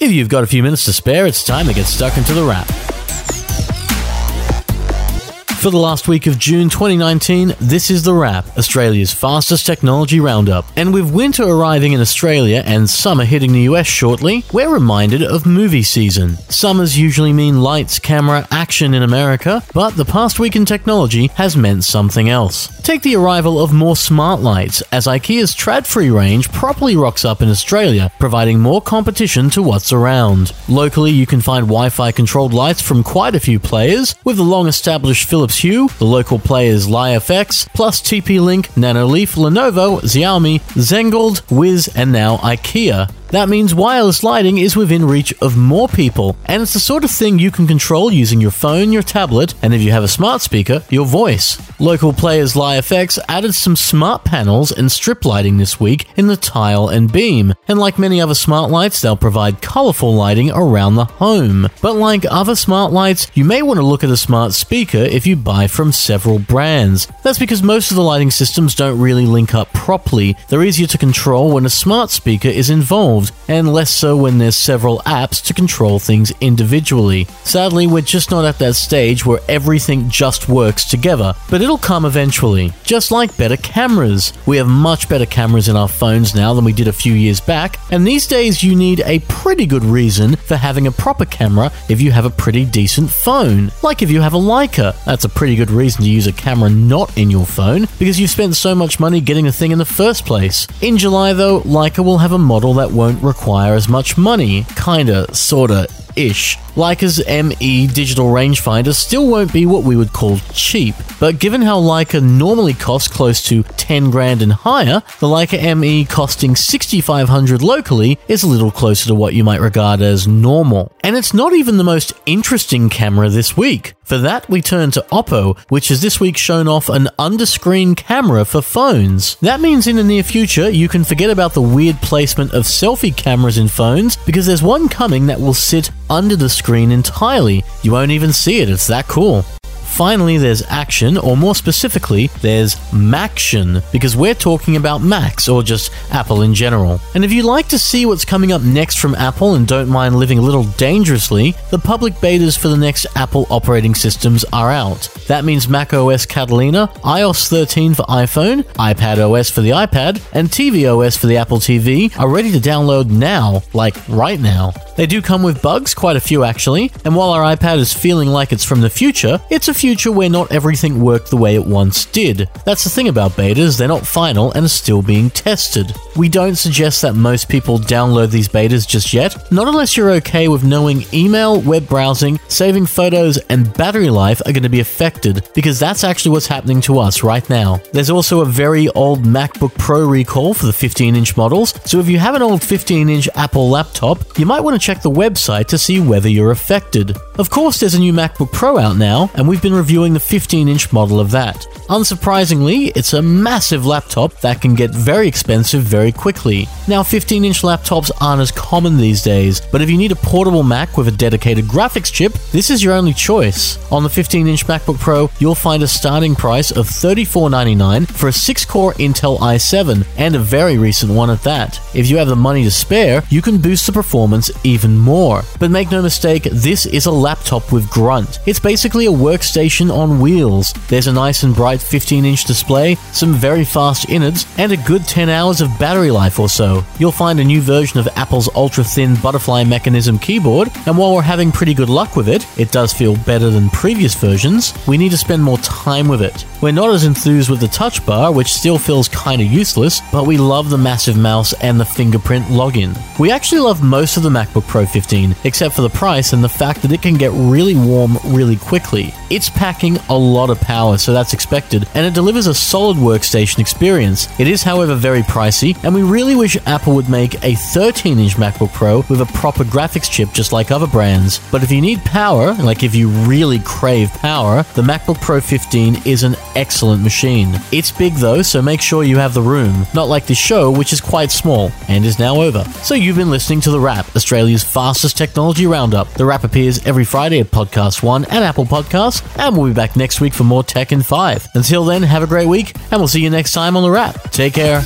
If you've got a few minutes to spare, it's time to get stuck into the wrap. For the last week of June 2019, this is The Wrap, Australia's fastest technology roundup. And with winter arriving in Australia and summer hitting the US shortly, we're reminded of movie season. Summers usually mean lights, camera, action in America, but the past week in technology has meant something else. Take the arrival of more smart lights, as IKEA's Tradfri range properly rocks up in Australia, providing more competition to what's around. Locally, you can find Wi Fi controlled lights from quite a few players, with the long established Philips Hue, the local players LiFX, plus TP Link, Nanoleaf, Lenovo, Xiaomi, Zengold, Wiz, and now IKEA. That means wireless lighting is within reach of more people, and it's the sort of thing you can control using your phone, your tablet, and if you have a smart speaker, your voice. Local players LiFX added some smart panels and strip lighting this week in the tile and beam, and like many other smart lights, they'll provide colorful lighting around the home. But like other smart lights, you may want to look at a smart speaker if you buy from several brands. That's because most of the lighting systems don't really link up properly. They're easier to control when a smart speaker is involved and less so when there's several apps to control things individually. Sadly, we're just not at that stage where everything just works together, but it'll come eventually. Just like better cameras. We have much better cameras in our phones now than we did a few years back, and these days you need a pretty good reason for having a proper camera if you have a pretty decent phone. Like if you have a Leica, that's a pretty good reason to use a camera not in your phone because you've spent so much money getting the thing in the first place. In July though, Leica will have a model that won't require as much money. Kinda, sorta, ish. Leica's ME digital rangefinder still won't be what we would call cheap, but given how Leica normally costs close to 10 grand and higher, the Leica ME costing 6500 locally is a little closer to what you might regard as normal. And it's not even the most interesting camera this week. For that, we turn to Oppo, which has this week shown off an underscreen camera for phones. That means in the near future, you can forget about the weird placement of selfie cameras in phones because there's one coming that will sit under the screen entirely. You won't even see it, it's that cool. Finally, there's action, or more specifically, there's Maction, because we're talking about Macs, or just Apple in general. And if you'd like to see what's coming up next from Apple and don't mind living a little dangerously, the public betas for the next Apple operating systems are out. That means macOS Catalina, iOS 13 for iPhone, iPad OS for the iPad, and tvOS for the Apple TV are ready to download now, like right now. They do come with bugs, quite a few actually, and while our iPad is feeling like it's from the future, it's a future where not everything worked the way it once did. That's the thing about betas, they're not final and are still being tested. We don't suggest that most people download these betas just yet, not unless you're okay with knowing email, web browsing, saving photos, and battery life are going to be affected, because that's actually what's happening to us right now. There's also a very old MacBook Pro recall for the 15 inch models, so if you have an old 15 inch Apple laptop, you might want to check the website to see whether you're affected. Of course, there's a new MacBook Pro out now, and we've been reviewing the 15 inch model of that. Unsurprisingly, it's a massive laptop that can get very expensive very quickly. Now, 15 inch laptops aren't as common these days, but if you need a portable Mac with a dedicated graphics chip, this is your only choice. On the 15 inch MacBook Pro, you'll find a starting price of $34.99 for a 6 core Intel i7, and a very recent one at that. If you have the money to spare, you can boost the performance even more. But make no mistake, this is a laptop with grunt. It's basically a workstation on wheels. There's a nice and bright 15 inch display, some very fast innards, and a good 10 hours of battery life or so. You'll find a new version of Apple's ultra thin butterfly mechanism keyboard, and while we're having pretty good luck with it, it does feel better than previous versions, we need to spend more time with it. We're not as enthused with the touch bar, which still feels kinda useless, but we love the massive mouse and the fingerprint login. We actually love most of the MacBook Pro 15, except for the price and the fact that it can get really warm really quickly. It's packing a lot of power, so that's expected, and it delivers a solid workstation experience. It is, however, very pricey, and we really wish Apple would make a 13 inch MacBook Pro with a proper graphics chip just like other brands. But if you need power, like if you really crave power, the MacBook Pro 15 is an excellent machine. It's big though, so make sure you have the room, not like this show, which is quite small and is now over. So you've been listening to The Wrap, Australia's fastest technology roundup. The Wrap appears every Friday at Podcast One and Apple Podcasts, and we'll be back next week for more Tech in 5. Until then, have a great week, and we'll see you next time on The Wrap. Take care.